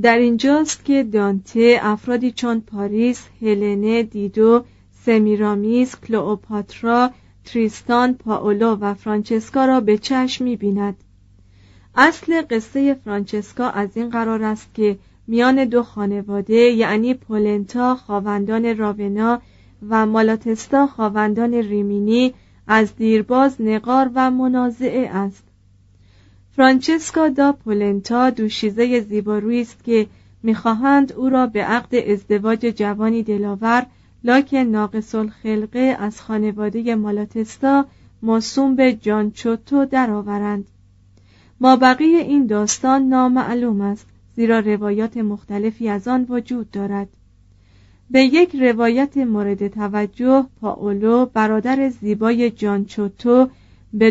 در اینجاست که دانته افرادی چون پاریس، هلنه، دیدو، سمیرامیز، کلئوپاترا، تریستان، پاولو و فرانچسکا را به چشم می بیند. اصل قصه فرانچسکا از این قرار است که میان دو خانواده یعنی پولنتا خواوندان راونا و مالاتستا خواوندان ریمینی از دیرباز نقار و منازعه است فرانچسکا دا پولنتا دوشیزه زیبارویی است که می‌خواهند او را به عقد ازدواج جوانی دلاور لاکن ناقص الخلقه از خانواده مالاتستا موسوم به جانچوتو درآورند. ما بقیه این داستان نامعلوم است زیرا روایات مختلفی از آن وجود دارد. به یک روایت مورد توجه پاولو برادر زیبای جانچوتو به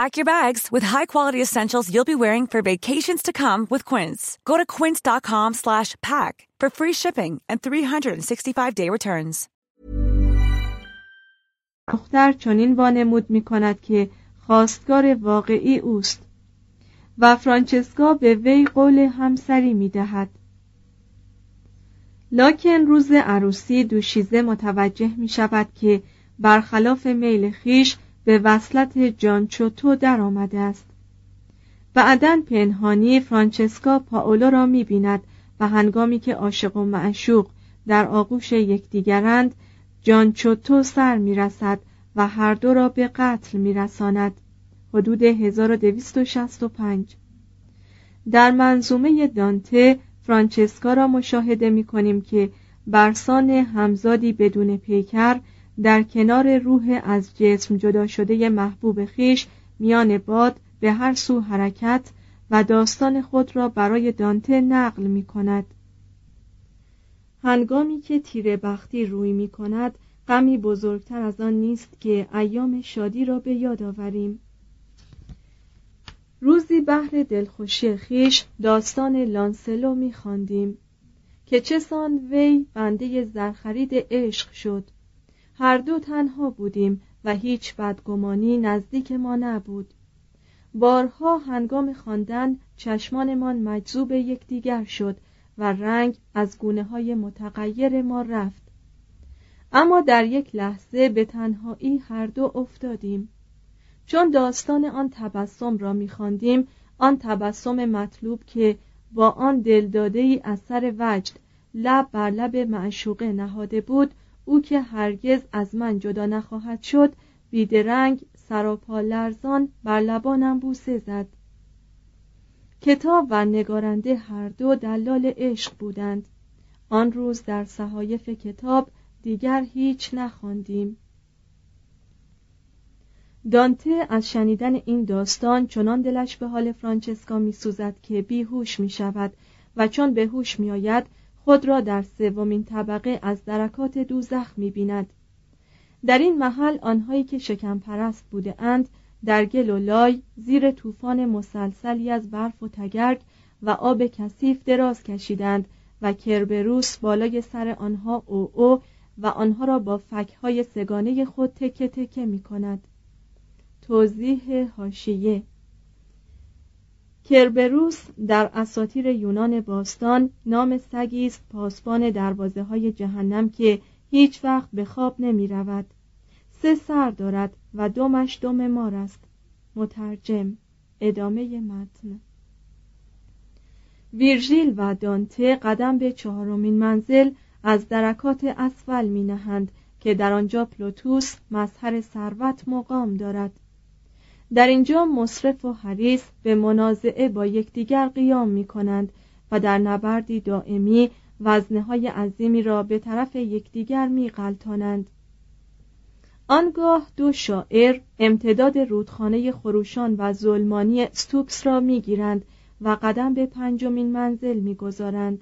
Pack your bags with high-quality essentials you'll be wearing for vacations to come with Quince. Go to quince.com/pack for free shipping and 365-day returns. دختر چنین وانمود می کند که خواستگار واقعی اوست و فرانچسکا به وی قول همسری می دهد. لاکن روز عروسی دوشیزه متوجه می شود که برخلاف میل خیش به وصلت جانچوتو در آمده است. بعدا پنهانی فرانچسکا پاولو را می بیند و هنگامی که عاشق و معشوق در آغوش یکدیگرند جانچوتو سر می رسد و هر دو را به قتل می رساند حدود 1265 در منظومه دانته فرانچسکا را مشاهده می کنیم که برسان همزادی بدون پیکر در کنار روح از جسم جدا شده محبوب خیش میان باد به هر سو حرکت و داستان خود را برای دانته نقل می کند. هنگامی که تیر بختی روی می کند غمی بزرگتر از آن نیست که ایام شادی را به یاد آوریم. روزی بهر دلخوشی خیش داستان لانسلو میخواندیم که چه سان وی بنده زرخرید عشق شد. هر دو تنها بودیم و هیچ بدگمانی نزدیک ما نبود. بارها هنگام خواندن چشمانمان مجذوب یکدیگر شد و رنگ از گونه های متغیر ما رفت. اما در یک لحظه به تنهایی هر دو افتادیم. چون داستان آن تبسم را میخواندیم آن تبسم مطلوب که با آن دلداده ای از وجد لب بر لب معشوقه نهاده بود او که هرگز از من جدا نخواهد شد بیدرنگ سراپا لرزان بر لبانم بوسه زد. کتاب و نگارنده هر دو دلال عشق بودند. آن روز در صحایف کتاب دیگر هیچ نخواندیم. دانته از شنیدن این داستان چنان دلش به حال فرانچسکا میسوزد که بیهوش می شود و چون به هوش می آید خود را در سومین طبقه از درکات دوزخ می بیند. در این محل آنهایی که شکم پرست بوده اند در گل و لای زیر طوفان مسلسلی از برف و تگرگ و آب کثیف دراز کشیدند و کربروس بالای سر آنها او او و آنها را با فکهای سگانه خود تکه تکه می کند توضیح هاشیه کربروس در اساطیر یونان باستان نام سگی است پاسبان دروازه های جهنم که هیچ وقت به خواب نمی رود سه سر دارد و دمش دم مار است. مترجم ادامه متن. ویرژیل و دانته قدم به چهارمین منزل از درکات اسفل می نهند که در آنجا پلوتوس مظهر ثروت مقام دارد. در اینجا مصرف و حریس به منازعه با یکدیگر قیام می کنند و در نبردی دائمی وزنه های عظیمی را به طرف یکدیگر می غلطانند. آنگاه دو شاعر امتداد رودخانه خروشان و ظلمانی ستوکس را می‌گیرند و قدم به پنجمین منزل می‌گذارند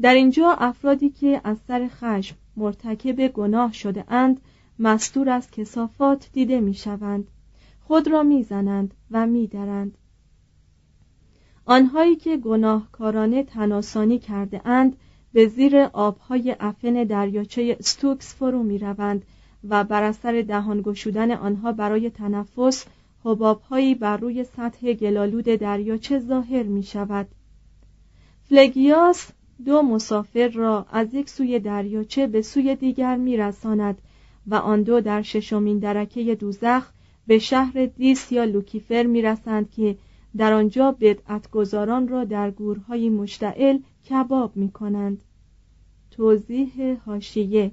در اینجا افرادی که از سر خشم مرتکب گناه شده اند مستور از کثافات دیده می‌شوند خود را می‌زنند و می‌درند. آنهایی که گناهکارانه تن‌آسانی کرده اند به زیر آبهای عفن دریاچه ستوکس فرو می روند و بر اثر دهان گشودن آنها برای تنفس حبابهایی بر روی سطح گل‌آلود دریاچه ظاهر می شود فلگیاس دو مسافر را از یک سوی دریاچه به سوی دیگر می رساند و آن دو در ششمین درکه دوزخ به شهر دیس یا لوکیفر می رسند که در آنجا بدعتگزاران را در گورهای مشتعل کباب می کنند توضیح هاشیه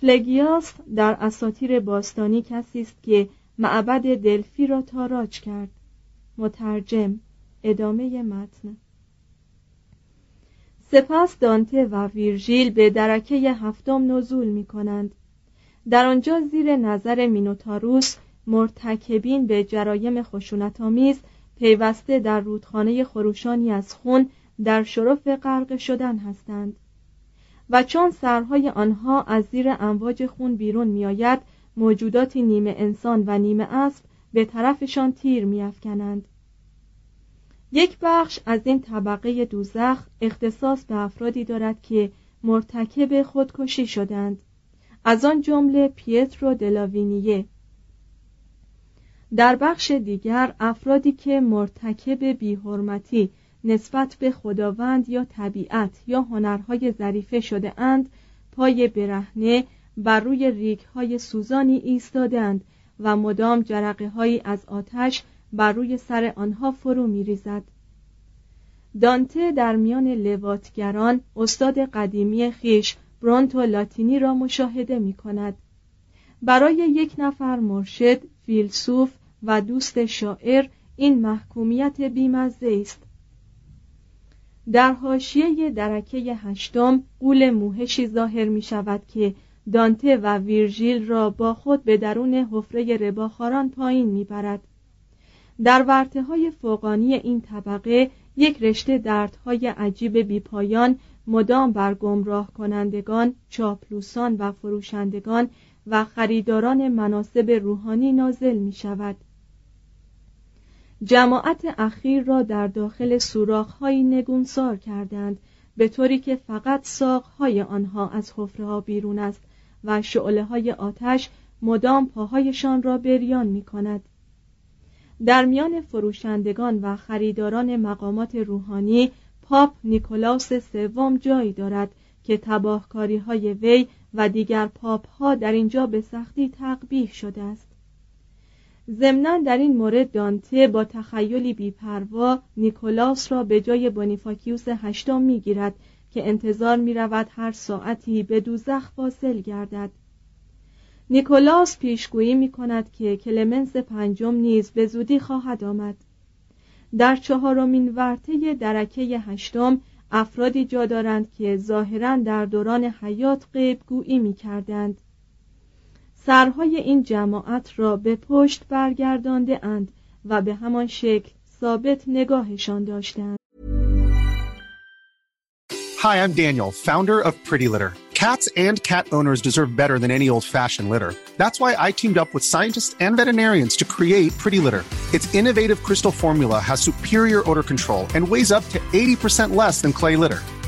فلگیاس در اساطیر باستانی کسی است که معبد دلفی را تاراج کرد. مترجم. ادامه متن. سپس دانته و ویرژیل به درکه هفتم نزول می کنند در آنجا زیر نظر مینوتاروس مرتکبین به جرایم خشونتآمیز پیوسته در رودخانه خروشانی از خون در شرف غرق شدن هستند. و چون سرهای آنها از زیر امواج خون بیرون میآید موجوداتی نیمه انسان و نیمه اسب به طرفشان تیر میافکنند. یک بخش از این طبقه دوزخ اختصاص به افرادی دارد که مرتکب خودکشی شدند. از آن جمله پیترو دلاوینیه در بخش دیگر افرادی که مرتکب بیحرمتی نسبت به خداوند یا طبیعت یا هنرهای ظریفه شده اند پای برهنه بر روی ریک های سوزانی ایستادند و مدام جرقه هایی از آتش بر روی سر آنها فرو می ریزد. دانته در میان لواتگران استاد قدیمی خیش برونتو لاتینی را مشاهده می کند. برای یک نفر مرشد، فیلسوف و دوست شاعر این محکومیت بیمزه است در حاشیه درکه هشتم قول موهشی ظاهر می شود که دانته و ویرژیل را با خود به درون حفره رباخاران پایین می برد. در ورته های فوقانی این طبقه یک رشته دردهای عجیب بیپایان مدام بر گمراه کنندگان، چاپلوسان و فروشندگان و خریداران مناسب روحانی نازل می شود. جماعت اخیر را در داخل سوراخ‌هایی نگونسار کردند به طوری که فقط ساقهای آنها از حفره ها بیرون است و شعله های آتش مدام پاهایشان را بریان می کند. در میان فروشندگان و خریداران مقامات روحانی پاپ نیکولاس سوم جایی دارد که تباهکاری های وی و دیگر پاپ ها در اینجا به سختی تقبیح شده است ضمنا در این مورد دانته با تخیلی بیپروا نیکولاس را به جای بونیفاکیوس هشتم می‌گیرد که انتظار می رود هر ساعتی به دوزخ واصل گردد. نیکولاس پیشگویی می کند که کلمنس پنجم نیز به زودی خواهد آمد. در چهارمین ورطه درکه هشتم افرادی جا دارند که ظاهرا در دوران حیات غیبگویی می کردند سرهای این جماعت را به پشت برگردانده اند و به همان شکل ثابت نگاهشان داشتند Hi, I'm Daniel, founder of Pretty Litter. Cats and cat owners deserve better than any old-fashioned litter. That's why I teamed up with scientists and veterinarians to create Pretty Litter. Its innovative crystal formula has superior odor control and weighs up to 80% less than clay litter.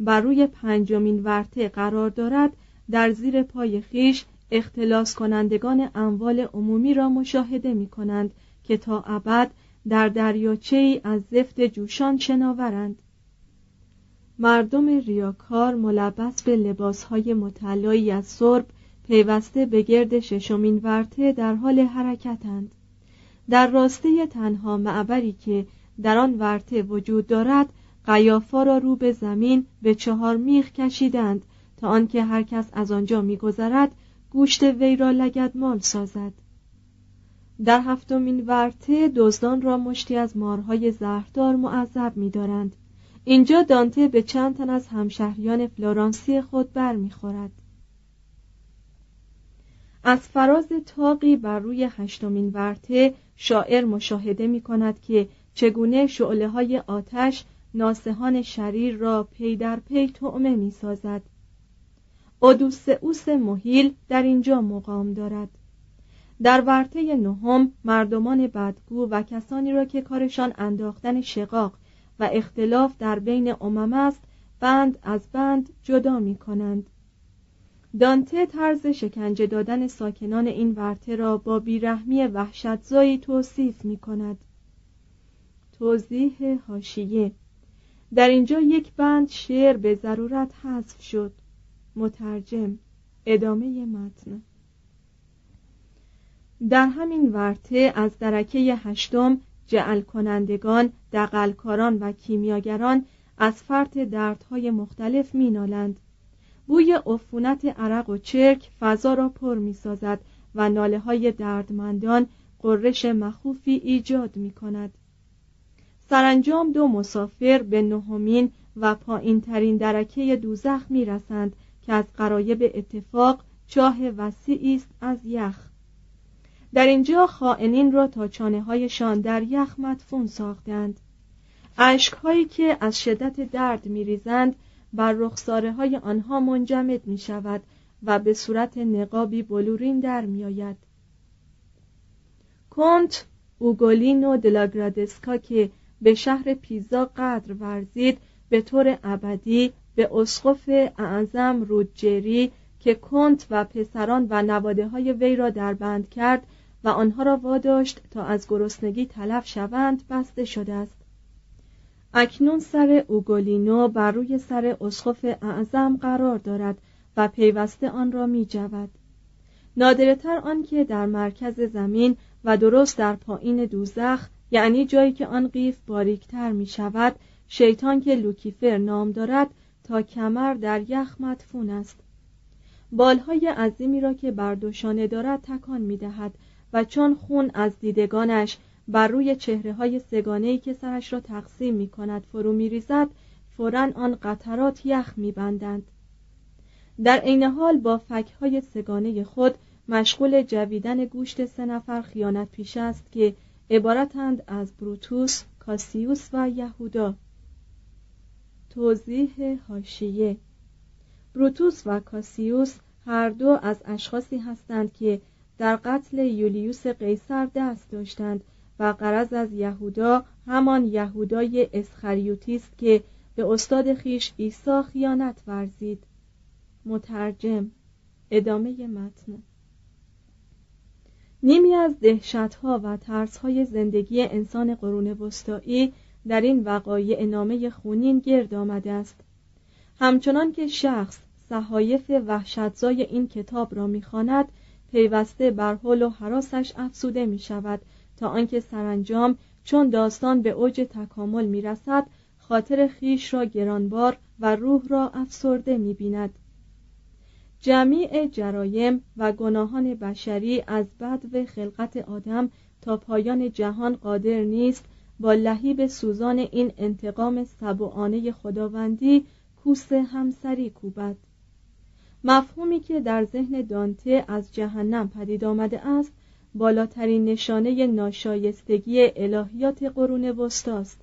بر روی پنجمین ورته قرار دارد در زیر پای خیش اختلاس کنندگان اموال عمومی را مشاهده می کنند که تا ابد در دریاچه ای از زفت جوشان شناورند. مردم ریاکار ملبس به لباسهای مطلایی از سرب پیوسته به گرد ششمین ورته در حال حرکتند. در راسته تنها معبری که در آن ورته وجود دارد قیافا را رو به زمین به چهار میخ کشیدند تا آنکه هر کس از آنجا میگذرد گوشت وی را لگدمال سازد. در هفتمین ورته دزدان را مشتی از مارهای زهردار معذب می‌دارند. اینجا دانته به چند تن از همشهریان فلورانسی خود برمیخورد از فراز تاقی بر روی هشتمین ورته شاعر مشاهده می کند که چگونه شعله های آتش ناسهان شریر را پی در پی تعمه می سازد اودوسئوس محیل در اینجا مقام دارد. در ورطه نهم مردمان بدگو و کسانی را که کارشان انداختن شقاق و اختلاف در بین امم است بند از بند جدا می کنند دانته طرز شکنجه دادن ساکنان این ورته را با بیرحمی وحشتزایی توصیف می کند توضیح هاشیه در اینجا یک بند شعر به ضرورت حذف شد. مترجم ادامه متن. در همین ورته از درکه هشتم جعل کنندگان دقلکاران و کیمیاگران از فرط دردهای مختلف مینالند. بوی عفونت عرق و چرک فضا را پر می سازد و ناله های دردمندان قررش مخوفی ایجاد می کند سرانجام دو مسافر به نهمین و پایین ترین درکه دوزخ می رسند که از قرایب اتفاق چاه وسیعی است از یخ. در اینجا خائنین را تا چانه هایشان در یخ مدفون ساختند. اشک هایی که از شدت درد می ریزند بر رخساره های آنها منجمد می شود و به صورت نقابی بلورین در می آید کنت اوگولینو دلاگرادسکا که به شهر پیزا قدر ورزید به طور ابدی به اسقف اعظم رودجری که کنت و پسران و نواده های وی را در بند کرد و آنها را واداشت تا از گرسنگی تلف شوند بسته شده است اکنون سر اوگولینو بر روی سر اسقف اعظم قرار دارد و پیوسته آن را می جود. نادرتر آنکه در مرکز زمین و درست در پایین دوزخ یعنی جایی که آن قیف باریکتر می شود شیطان که لوکیفر نام دارد تا کمر در یخ مدفون است بالهای عظیمی را که بر دوشانه دارد تکان می دهد و چون خون از دیدگانش بر روی چهره های سگانه که سرش را تقسیم می کند فرو می ریزد فورا آن قطرات یخ می بندند. در عین حال با فکهای سگانه خود مشغول جویدن گوشت سه نفر خیانت پیش است که عبارتند از بروتوس، کاسیوس و یهودا. توضیح هاشیه بروتوس و کاسیوس هر دو از اشخاصی هستند که در قتل یولیوس قیصر دست داشتند و قرض از یهودا همان یهودای اسخریوتی است که به استاد خیش عیسی خیانت ورزید. مترجم. ادامه متن. نیمی از دهشتها و ترسهای زندگی انسان قرون وسطایی در این وقایع نامه خونین گرد آمده است. همچنان که شخص صحایف وحشتزای این کتاب را می‌خواند پیوسته بر حل و حراسش افسوده می شود تا آنکه سرانجام چون داستان به اوج تکامل می رسد خاطر خیش را گرانبار و روح را افسرده می بیند جمیع جرایم و گناهان بشری از بد و خلقت آدم تا پایان جهان قادر نیست با لحیب سوزان این انتقام سبوعانه خداوندی کوس همسری کوبد. مفهومی که در ذهن دانته از جهنم پدید آمده است بالاترین نشانه ناشایستگی الهیات قرون وسطاست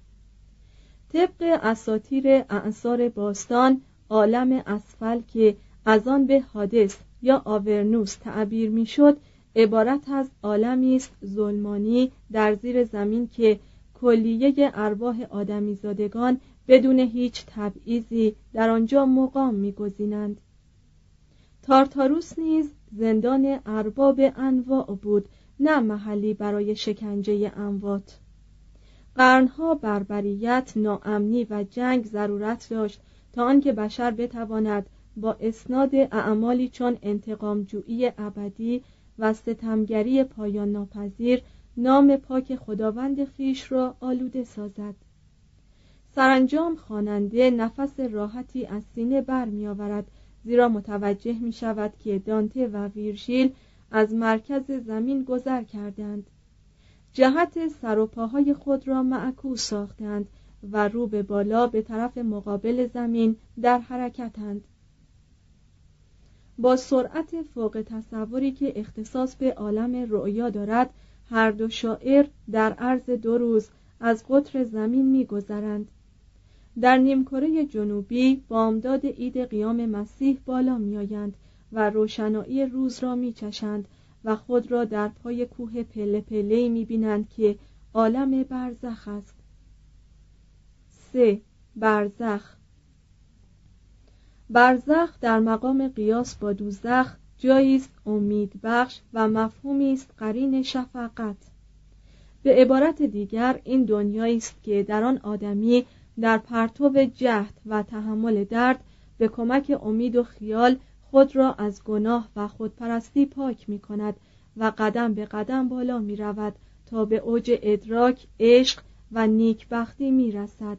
طبق اساتیر اعصار باستان عالم اسفل که از آن به حادث یا آورنوس تعبیر می‌شد عبارت از عالمی است ظلمانی در زیر زمین که کلیه ارواح آدمیزادگان بدون هیچ تبعیضی در آنجا مقام میگزینند. تارتاروس نیز زندان ارباب انواع بود نه محلی برای شکنجه اموات. قرنها بربریت ناامنی و جنگ ضرورت داشت تا آنکه بشر بتواند با اسناد اعمالی چون انتقامجویی ابدی و ستمگری پایان ناپذیر نام پاک خداوند خیش را آلوده سازد. سرانجام خواننده نفس راحتی از سینه برمیآورد زیرا متوجه می شود که دانته و ویرژیل از مرکز زمین گذر کردند. جهت سر و پاهای خود را معکوس ساختند و رو به بالا به طرف مقابل زمین در حرکتند. با سرعت فوق تصوری که اختصاص به عالم رؤیا دارد هر دو شاعر در عرض دو روز از قطر زمین میگذرند. در نیمکره جنوبی بامداد عید قیام مسیح بالا میآیند و روشنایی روز را میچشند و خود را در پای کوه پله پله می بینند که عالم برزخ است. سه برزخ برزخ در مقام قیاس با دوزخ جایی است امید بخش و مفهومی است قرین شفقت به عبارت دیگر این دنیایی است که در آن آدمی در پرتو جهد و تحمل درد به کمک امید و خیال خود را از گناه و خودپرستی پاک می کند و قدم به قدم بالا می رود تا به اوج ادراک، عشق و نیکبختی می رسد.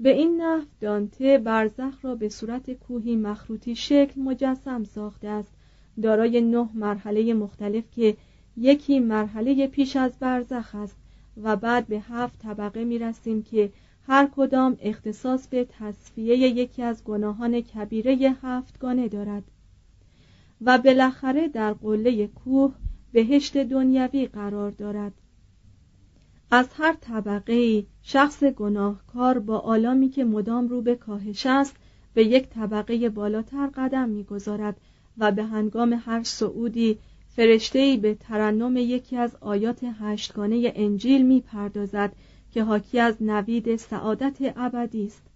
به این نحو دانته برزخ را به صورت کوهی مخروطی شکل مجسم ساخته است. دارای نه مرحله مختلف که یکی مرحله پیش از برزخ است و بعد به هفت طبقه می رسیم که هر کدام اختصاص به تصفیه یکی از گناهان کبیره هفتگانه دارد. و بالاخره در قله کوه بهشت دنیوی قرار دارد. از هر طبقه شخص گناهکار با آلامی که مدام رو به کاهش است به یک طبقه بالاتر قدم می‌گذارد و به هنگام هر صعودی فرشتهای به ترنم یکی از آیات هشتگانه انجیل می‌پردازد که حاکی از نوید سعادت ابدی است.